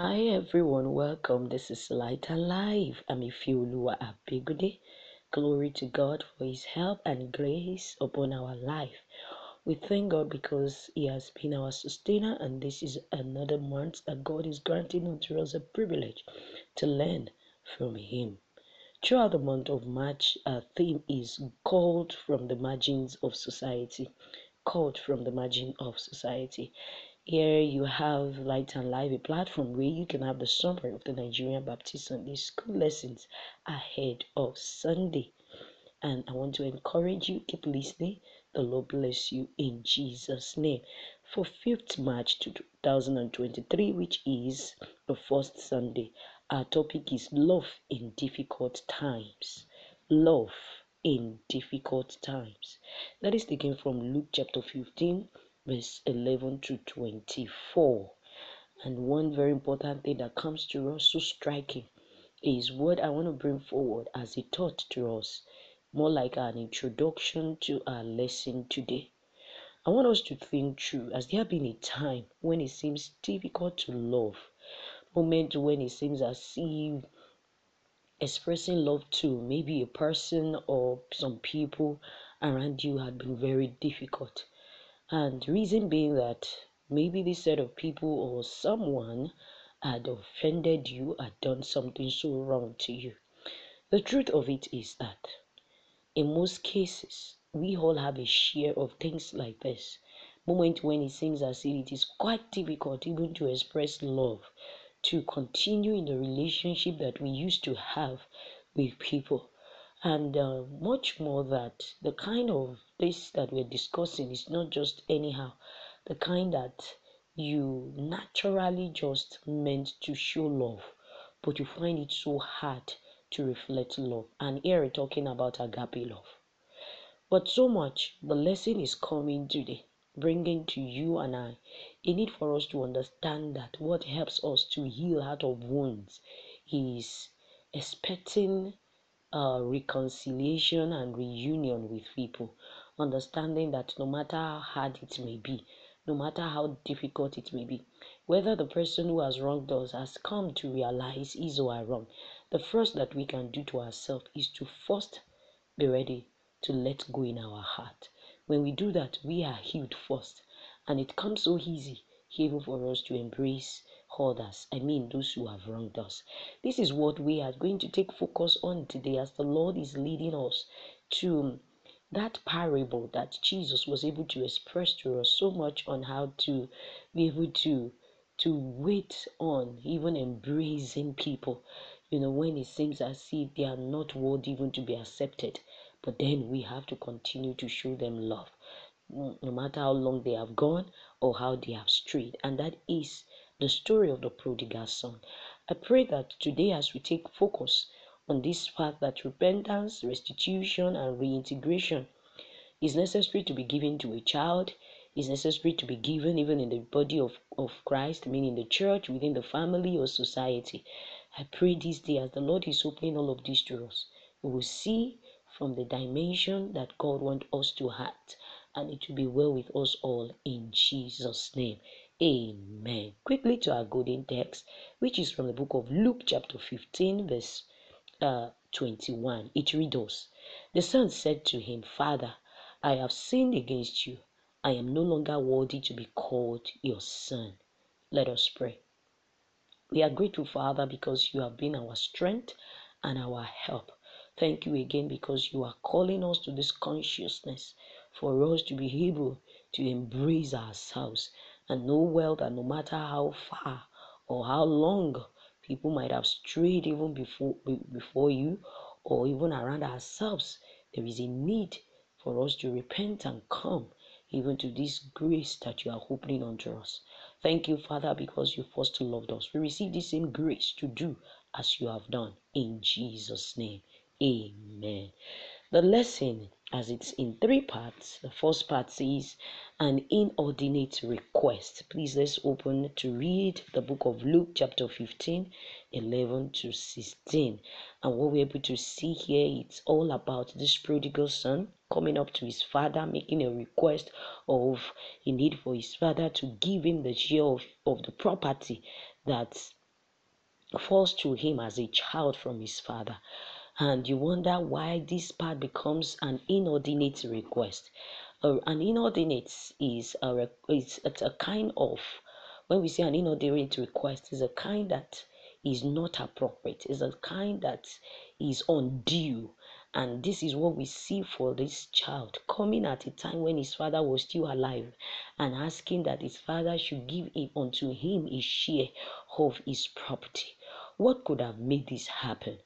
Hi everyone, welcome. This is Light and Life. I'm Ifiolua Abigude. Glory to God for His help and grace upon our life. We thank God because He has been our sustainer, and this is another month that God is granting unto us a privilege to learn from Him. Throughout the month of March, our theme is called from the margins of society. Called from the margin of society. Here you have Light and Life, a platform where you can have the summary of the Nigerian Baptist Sunday School lessons ahead of Sunday. And I want to encourage you, keep listening. The Lord bless you in Jesus' name. For 5th March 2023, which is the first Sunday, our topic is love in difficult times. Love in difficult times. That is taken from Luke chapter 15 verse 11 to 24. And one very important thing that comes to us so striking is what I want to bring forward as a thought to us, more like an introduction to our lesson today. I want us to think through as there been a time when it seems difficult to love, moment when it seems as if expressing love to maybe a person or some people around you had been very difficult and reason being that maybe this set of people or someone had offended you, had done something so wrong to you. The truth of it is that in most cases, we all have a share of things like this. Moment when it seems as if it is quite difficult even to express love, to continue in the relationship that we used to have with people and uh, much more that the kind of this that we're discussing is not just anyhow the kind that you naturally just meant to show love but you find it so hard to reflect love and here we're talking about agape love. But so much the lesson is coming today bringing to you and i a need for us to understand that what helps us to heal out of wounds is expecting uh, reconciliation and reunion with people, understanding that no matter how hard it may be, no matter how difficult it may be, whether the person who has wronged us has come to realize his or her wrong, the first that we can do to ourselves is to first be ready to let go in our heart. When we do that, we are healed first, and it comes so easy even for us to embrace others. I mean, those who have wronged us. This is what we are going to take focus on today as the Lord is leading us to that parable that Jesus was able to express to us so much on how to be able to to wait on even embracing people you know when it seems as if they are not worthy even to be accepted but then we have to continue to show them love mm, no matter how long they have gone or how they have strayed and that is the story of the prodigal son. I pray that today, as we take focus on this fact that repentance, restitution, and reintegration is necessary to be given to a child, is necessary to be given even in the body of, of Christ, meaning the church, within the family or society. I pray this day as the Lord is opening all of this to us, we will see from the dimension that God wants us to act, and it will be well with us all in Jesus' name. Amen. Quickly to our golden text, which is from the book of Luke, chapter 15, verse uh, 21. It reads The son said to him, Father, I have sinned against you. I am no longer worthy to be called your son. Let us pray. We are grateful, Father, because you have been our strength and our help. Thank you again because you are calling us to this consciousness for us to be able to embrace ourselves and know well that no matter how far or how long people might have strayed even before before you or even around ourselves there is a need for us to repent and come even to this grace that you are opening unto us. Thank you father because you first loved us. We receive the same grace to do as you have done. In jesus name amen the lesson as it's in three parts. The first part is an inordinate request. Please let's open to read the book of Luke, chapter 15, 11 to 16. And what we're able to see here, it's all about this prodigal son coming up to his father, making a request of a need for his father to give him the share of, of the property that falls to him as a child from his father. And you wonder why this part becomes an inordinate request. Uh, an inordinate is a, is a kind of, when we say an inordinate request, is a kind that is not appropriate, is a kind that is undue. And this is what we see for this child coming at a time when his father was still alive and asking that his father should give him unto him a share of his property. What could have made this happen?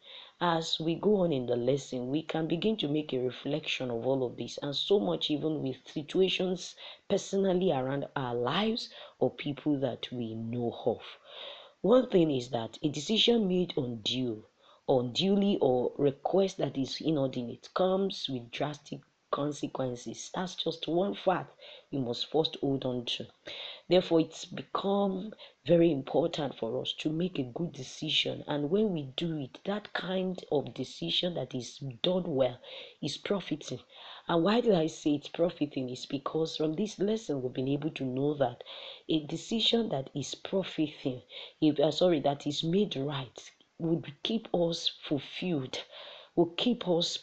As we go on in the lesson, we can begin to make a reflection of all of this, and so much even with situations personally around our lives or people that we know of. One thing is that a decision made undue, unduly, or request that is inordinate comes with drastic consequences. That's just one fact we must first hold on to. Therefore, it's become very important for us to make a good decision. And when we do it, that kind of decision that is done well is profiting. And why did I say it's profiting? Is because from this lesson we've been able to know that a decision that is profiting, if uh, sorry, that is made right, would keep us fulfilled, will keep us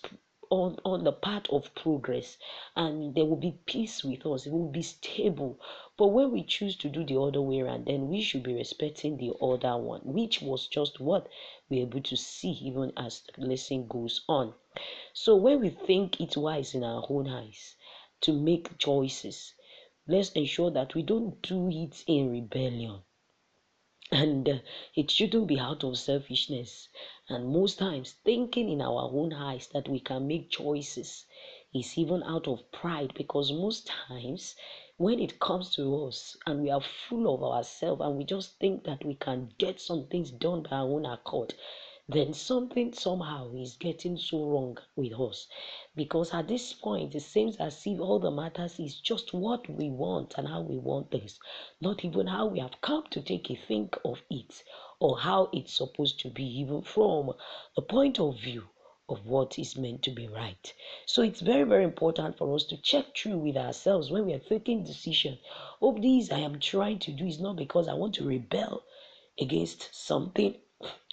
on, on the path of progress and there will be peace with us it will be stable but when we choose to do the other way around then we should be respecting the other one which was just what we're able to see even as the lesson goes on. So when we think it's wise in our own eyes to make choices let's ensure that we don't do it in rebellion. And uh, it shouldn't be out of selfishness. And most times thinking in our own eyes that we can make choices is even out of pride because most times when it comes to us and we are full of ourselves and we just think that we can get some things done by our own accord then something somehow is getting so wrong with us. Because at this point it seems as if all the matters is just what we want and how we want things not even how we have come to take a think of it or how it's supposed to be even from the point of view of what is meant to be right so it's very very important for us to check through with ourselves when we are taking decision of these i am trying to do is not because i want to rebel against something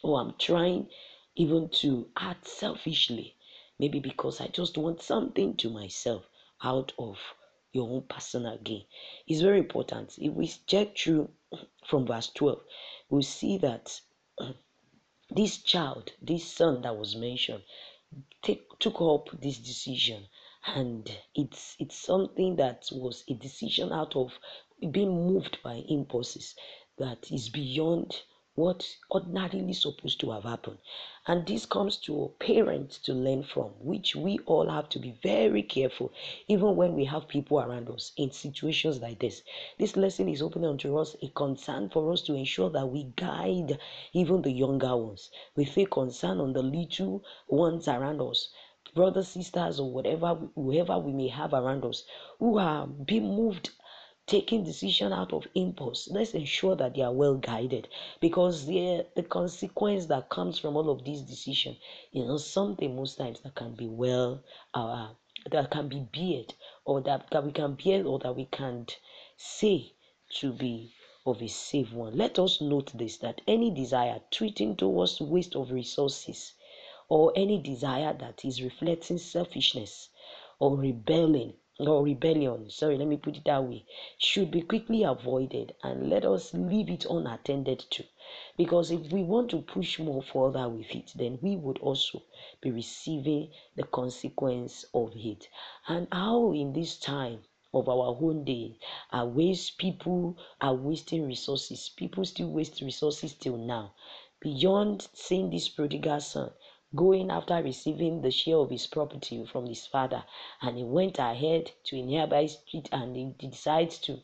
or I'm trying even to act selfishly, maybe because I just want something to myself out of your own personal gain. It's very important. If we check through from verse 12, we see that this child, this son that was mentioned, take, took up this decision. And it's it's something that was a decision out of being moved by impulses that is beyond what ordinarily supposed to have happened. And this comes to parents to learn from which we all have to be very careful even when we have people around us in situations like this. This lesson is opening unto us a concern for us to ensure that we guide even the younger ones. We take concern on the little ones around us brothers sisters or whatever whoever we may have around us who are being moved taking decision out of impulse. Let's ensure that they are well guided because the the consequence that comes from all of these decisions you know something most times that can be well uh that can be beared or that, that we can bear or that we can't say to be of a safe one. Let us note this that any desire treating towards waste of resources or any desire that is reflecting selfishness or rebelling or rebellion, sorry, let me put it that way, should be quickly avoided and let us leave it unattended to. Because if we want to push more further with it, then we would also be receiving the consequence of it. And how in this time of our own day are waste people are wasting resources. People still waste resources till now. Beyond seeing this prodigal son, going after receiving the share of his property from his father and he went ahead to a nearby street and he decides to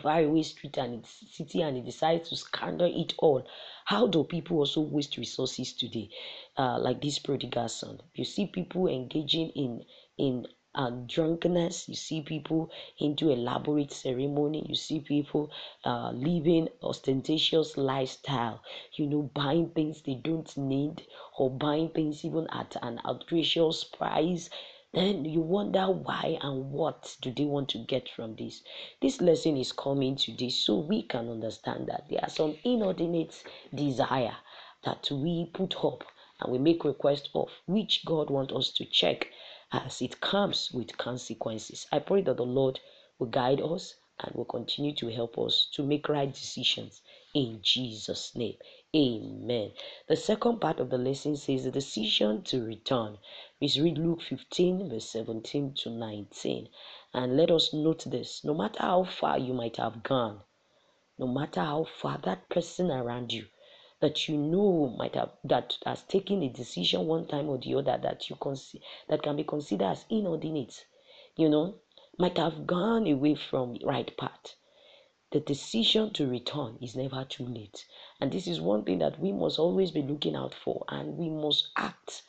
faraway street and city and he decides to scatter it all. How do people also waste resources today uh, like this prodigal son? You see people engaging in in and drunkenness. You see people into elaborate ceremony. You see people uh, living ostentatious lifestyle you know buying things they don't need or buying things even at an outrageous price. Then you wonder why and what do they want to get from this? This lesson is coming today so we can understand that there are some inordinate desire that we put up and we make request of which god wants us to check as it comes with consequences. I pray that the lord will guide us and will continue to help us to make right decisions in jesus name. Amen. The second part of the lesson says the decision to return. Please read Luke 15, verse 17 to 19. And let us note this. No matter how far you might have gone, no matter how far that person around you that you know might have that has taken a decision one time or the other that you can see that can be considered as inordinate, you know, might have gone away from right path. The decision to return is never too late. And this is one thing that we must always be looking out for, and we must act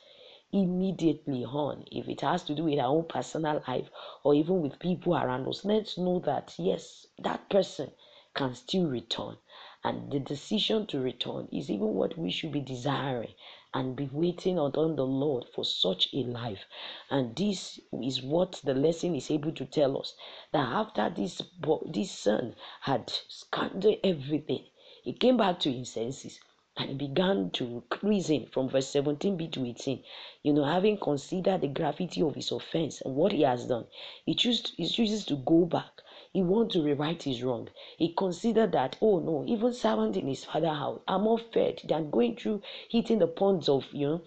immediately on if it has to do with our own personal life or even with people around us let's know that yes that person can still return and the decision to return is even what we should be desiring and be waiting on the lord for such a life. And this is what the lesson is able to tell us that after this this son had scattered everything he came back to his senses and he began to reason from verse 17b to 18 you know having considered the gravity of his offense and what he has done he chooses he chooses to go back he wants to rewrite his wrong. He considered that oh no even servant in his father house are more fed than going through hitting the ponds of you know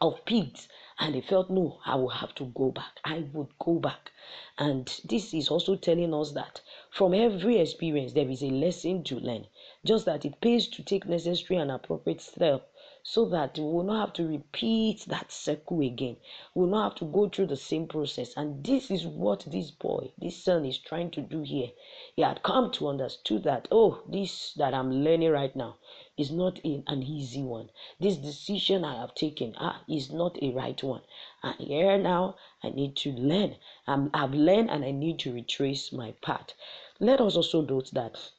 of pigs. And he felt no i will have to go back. I would go back. And this is also telling us that from every experience there is a lesson to learn. Just that it pays to take necessary and appropriate steps so that we will not have to repeat that circle again. We will not have to go through the same process. And this is what this boy, this son, is trying to do here. He had come to understand that, oh, this that I'm learning right now is not an easy one. This decision I have taken ah, is not a right one. And here now, I need to learn. I'm, I've learned and I need to retrace my path. Let us also note that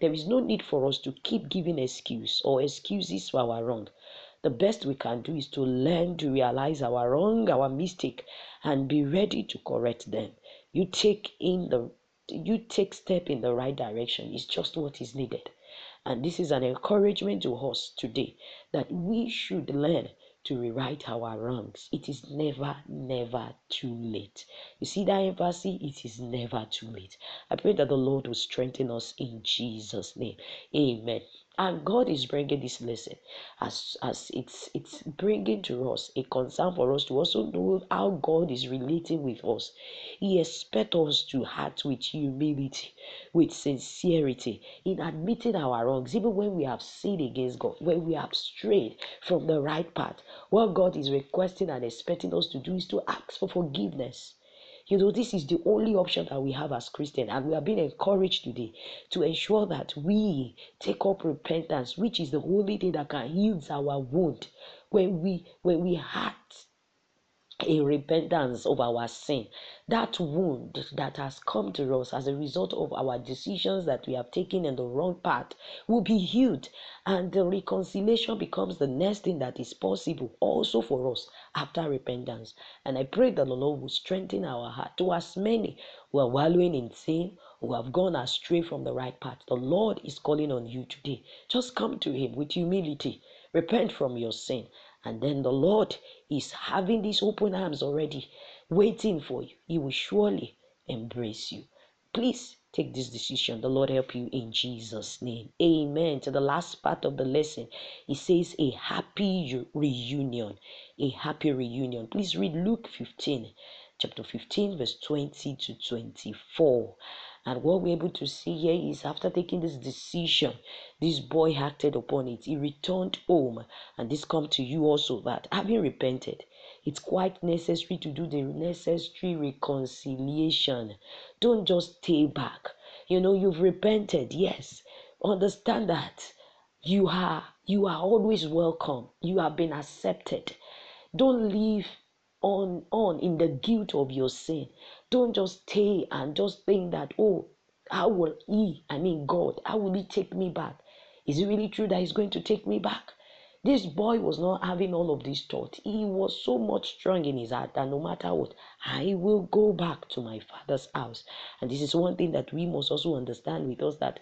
there is no need for us to keep giving excuse or excuses for our wrong. The best we can do is to learn to realize our wrong, our mistake, and be ready to correct them. You take in the you take step in the right direction. It's just what is needed. And this is an encouragement to us today that we should learn to rewrite our wrongs. It is never, never too late. You see that emphasis? It is never too late. I pray that the Lord will strengthen us in Jesus' name. Amen. And God is bringing this lesson as, as it's it's bringing to us a concern for us to also know how God is relating with us. He expects us to act with humility, with sincerity, in admitting our wrongs, even when we have sinned against God, when we have strayed from the right path. What God is requesting and expecting us to do is to ask for forgiveness. You know, this is the only option that we have as Christians, and we are being encouraged today to ensure that we take up repentance, which is the only thing that can heal our wound. When we when we act a repentance of our sin, that wound that has come to us as a result of our decisions that we have taken in the wrong path will be healed, and the reconciliation becomes the next thing that is possible also for us after repentance. And I pray that the Lord will strengthen our heart to as many who are wallowing in sin, who have gone astray from the right path. The Lord is calling on you today. Just come to Him with humility, repent from your sin, and then the Lord is having these open arms already waiting for you. He will surely embrace you. Please take this decision. The Lord help you in Jesus' name. Amen. To the last part of the lesson, he says a happy reunion. A happy reunion. Please read Luke 15, chapter 15, verse 20 to 24. And what we're able to see here is after taking this decision, this boy acted upon it. He returned home. And this come to you also that having repented, it's quite necessary to do the necessary reconciliation. Don't just stay back. You know, you've repented, yes. Understand that you are you are always welcome. You have been accepted. Don't live on on in the guilt of your sin don't just stay and just think that oh how will he i mean god how will he take me back is it really true that he's going to take me back This boy was not having all of this thought. He was so much strong in his heart that no matter what, I will go back to my father's house. And this is one thing that we must also understand with us that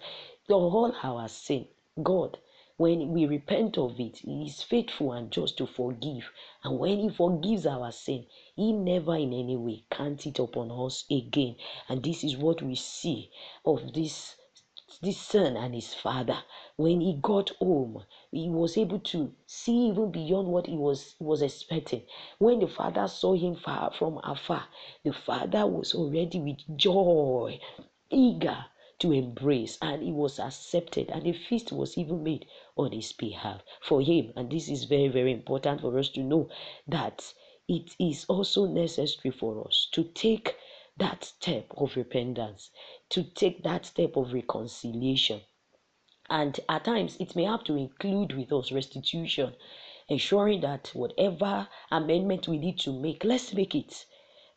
the whole our sin, God when we repent of it, He is faithful and just to forgive. And when He forgives our sin, He never in any way count it upon us again. And this is what we see of this this son and his father when he got home he was able to see even beyond what he was was expecting when the father saw him far from afar the father was already with joy eager to embrace and he was accepted and a feast was even made on his behalf for him. And this is very very important for us to know that it is also necessary for us to take that step of repentance to take that step of reconciliation. And at times it may have to include with us restitution ensuring that whatever amendment we need to make let's make it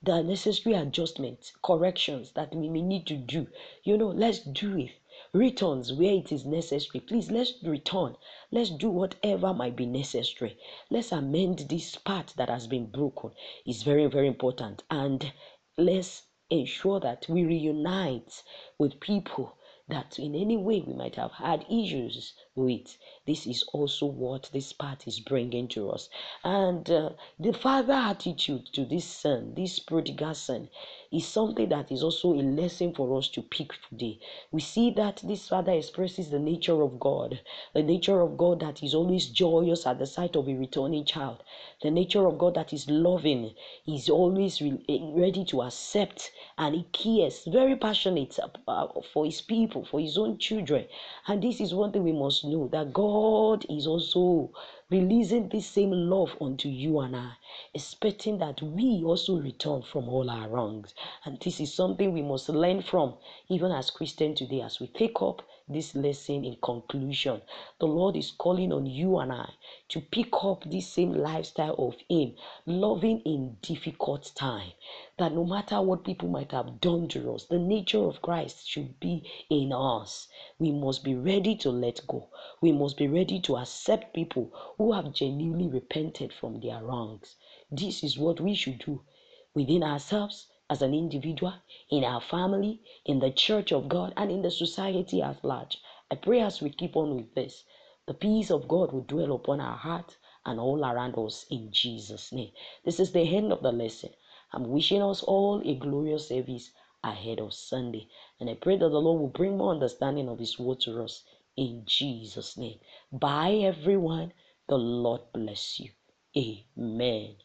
the necessary adjustments, corrections that we may need to do. You know, let's do it. Returns where it is necessary. Please let's return. Let's do whatever might be necessary. Let's amend this part that has been broken. It's very, very important. And let's ensure that we reunite with people that in any way we might have had issues with. This is also what this part is bringing to us. And uh, the father attitude to this son, this prodigal son, is something that is also a lesson for us to pick today. We see that this father expresses the nature of God, the nature of God that is always joyous at the sight of a returning child, the nature of God that is loving, is always re- eh, ready to accept, and he cares, very passionate for his people, for his own children. And this is one thing we must know that God is also releasing this same love unto you and I, expecting that we also return from all our wrongs. And this is something we must learn from, even as Christians today, as we take up this lesson in conclusion. The Lord is calling on you and I to pick up this same lifestyle of Him, loving in difficult time. That no matter what people might have done to us, the nature of Christ should be in us. We must be ready to let go. We must be ready to accept people who have genuinely repented from their wrongs. This is what we should do within ourselves as an individual, in our family, in the church of God, and in the society at large. I pray as we keep on with this, the peace of God will dwell upon our heart and all around us in Jesus' name. This is the end of the lesson. I'm wishing us all a glorious service ahead of Sunday. And I pray that the Lord will bring more understanding of His word to us in Jesus' name. Bye, everyone. The Lord bless you. Amen.